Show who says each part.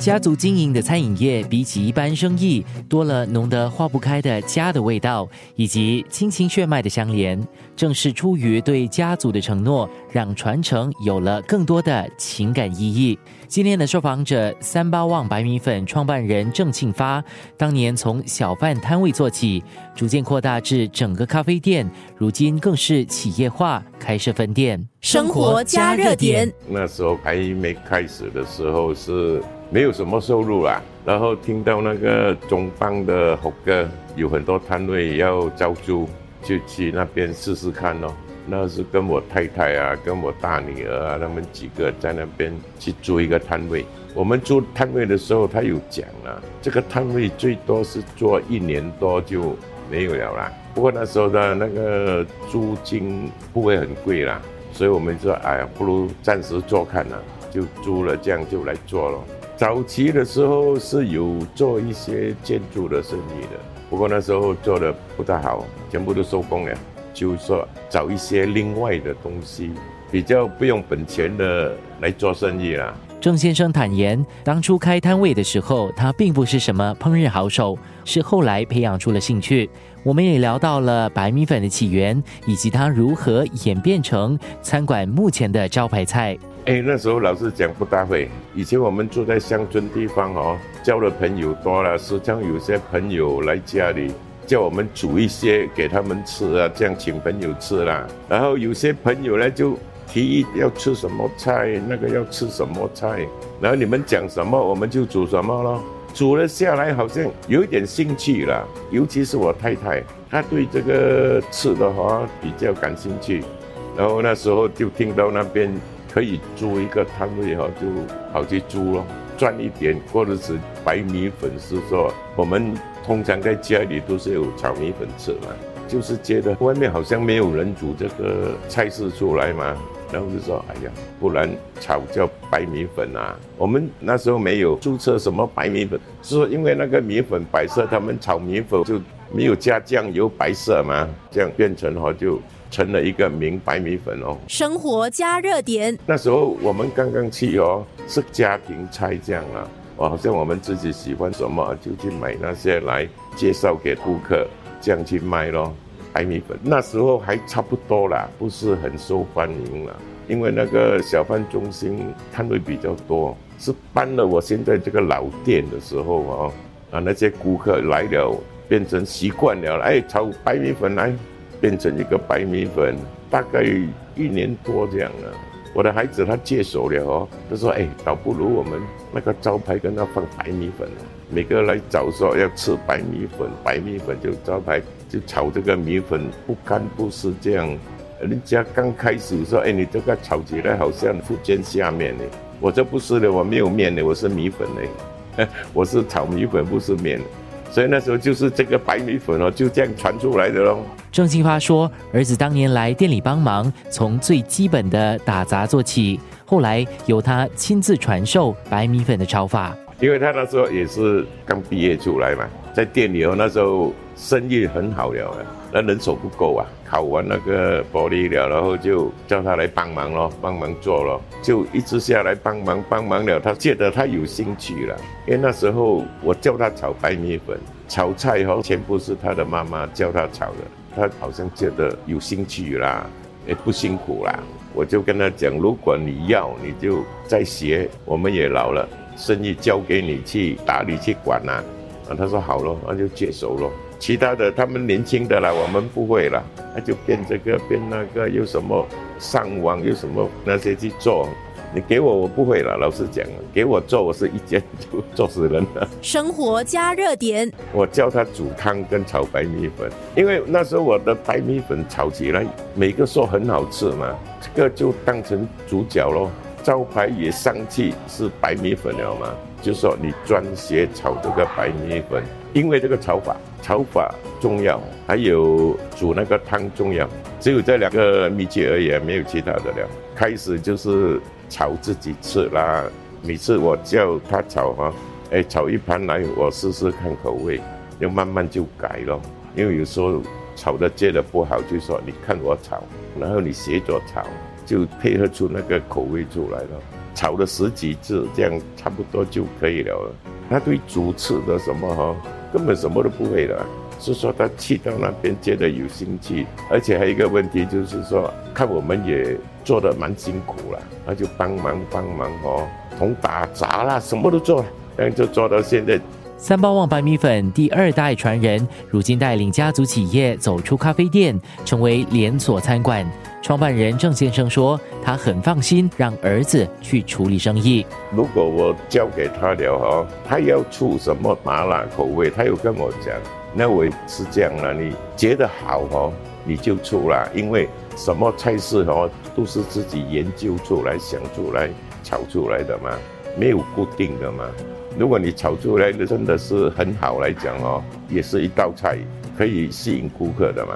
Speaker 1: 家族经营的餐饮业，比起一般生意，多了浓得化不开的家的味道，以及亲情血脉的相连。正是出于对家族的承诺，让传承有了更多的情感意义。今天的受访者三八旺白米粉创办人郑庆发，当年从小贩摊位做起，逐渐扩大至整个咖啡店，如今更是企业化开设分店。
Speaker 2: 生活加热点，
Speaker 3: 那时候还没开始的时候是。没有什么收入啦，然后听到那个中邦的猴哥有很多摊位要招租，就去那边试试看咯。那是跟我太太啊，跟我大女儿啊，他们几个在那边去租一个摊位。我们租摊位的时候，他有讲了，这个摊位最多是做一年多就没有了啦。不过那时候的那个租金不会很贵啦，所以我们说，哎呀，不如暂时做看了，就租了，这样就来做了。早期的时候是有做一些建筑的生意的，不过那时候做的不太好，全部都收工了。就说找一些另外的东西，比较不用本钱的来做生意了。
Speaker 1: 郑先生坦言，当初开摊位的时候，他并不是什么烹饪好手，是后来培养出了兴趣。我们也聊到了白米粉的起源，以及它如何演变成餐馆目前的招牌菜。
Speaker 3: 哎，那时候老师讲不大会。以前我们住在乡村地方哦，交的朋友多了，时常有些朋友来家里叫我们煮一些给他们吃啊，这样请朋友吃啦。然后有些朋友呢就提议要吃什么菜，那个要吃什么菜，然后你们讲什么我们就煮什么咯。煮了下来好像有一点兴趣了，尤其是我太太，她对这个吃的话比较感兴趣。然后那时候就听到那边。可以租一个摊位哈，就跑去租咯，赚一点过日子。白米粉是说，我们通常在家里都是有炒米粉吃嘛，就是觉得外面好像没有人煮这个菜式出来嘛，然后就说，哎呀，不然炒叫白米粉啊。我们那时候没有注册什么白米粉，是说因为那个米粉白色，他们炒米粉就没有加酱油白色嘛，这样变成哈就。成了一个明白米粉哦。
Speaker 2: 生活加热点。
Speaker 3: 那时候我们刚刚去哦，是家庭菜这样啊。哦，好像我们自己喜欢什么就去买那些来介绍给顾客，这样去卖咯。白米粉那时候还差不多啦，不是很受欢迎了。因为那个小贩中心摊位比较多，是搬了我现在这个老店的时候哦，啊那些顾客来了，变成习惯了，哎炒白米粉来。变成一个白米粉，大概一年多这样了。我的孩子他接手了哦，他说：“哎，倒不如我们那个招牌跟他放白米粉每个来找说要吃白米粉，白米粉就招牌就炒这个米粉不干不湿这样。人家刚开始说：哎，你这个炒起来好像福建下面呢。我这不是的，我没有面的，我是米粉的，我是炒米粉不是面。”所以那时候就是这个白米粉哦，就这样传出来的喽。
Speaker 1: 郑庆发说，儿子当年来店里帮忙，从最基本的打杂做起，后来由他亲自传授白米粉的炒法。
Speaker 3: 因为他那时候也是刚毕业出来嘛，在店里哦，那时候生意很好了，那人手不够啊。考完那个玻璃了，然后就叫他来帮忙咯，帮忙做咯，就一直下来帮忙帮忙了。他觉得他有兴趣了，因为那时候我叫他炒白米粉，炒菜哦，全部是他的妈妈教他炒的。他好像觉得有兴趣啦，也不辛苦啦。我就跟他讲，如果你要，你就再学。我们也老了。生意交给你去打理去管呐，啊，他说好咯，那就接手咯。其他的他们年轻的啦，我们不会了，那就变这个变那个，有什么上网有什么那些去做。你给我我不会了，老实讲，给我做我是一件就做死人了。
Speaker 2: 生活加热点，
Speaker 3: 我教他煮汤跟炒白米粉，因为那时候我的白米粉炒起来每个说很好吃嘛，这个就当成主角咯。招牌也上去是白米粉了嘛？就说你专学炒这个白米粉，因为这个炒法炒法重要，还有煮那个汤重要，只有这两个秘诀而已，没有其他的了。开始就是炒自己吃啦，每次我叫他炒哈，哎，炒一盘来，我试试看口味，要慢慢就改咯。因为有时候炒的觉得不好，就说你看我炒，然后你学着炒。就配合出那个口味出来了。炒了十几次，这样差不多就可以了。他对主次的什么哈，根本什么都不会的，是说他去到那边觉得有兴趣，而且还有一个问题就是说，看我们也做的蛮辛苦了，他就帮忙帮忙哦，从打杂啦，什么都做，这样就做到现在。
Speaker 1: 三包旺白米粉第二代传人，如今带领家族企业走出咖啡店，成为连锁餐馆。创办人郑先生说：“他很放心让儿子去处理生意。
Speaker 3: 如果我交给他了哈，他要出什么麻辣口味，他又跟我讲，那我是这样了。你觉得好哦，你就出了，因为什么菜式哦都是自己研究出来、想出来、炒出来的嘛，没有固定的嘛。”如果你炒出来的真的是很好来讲哦，也是一道菜，可以吸引顾客的嘛。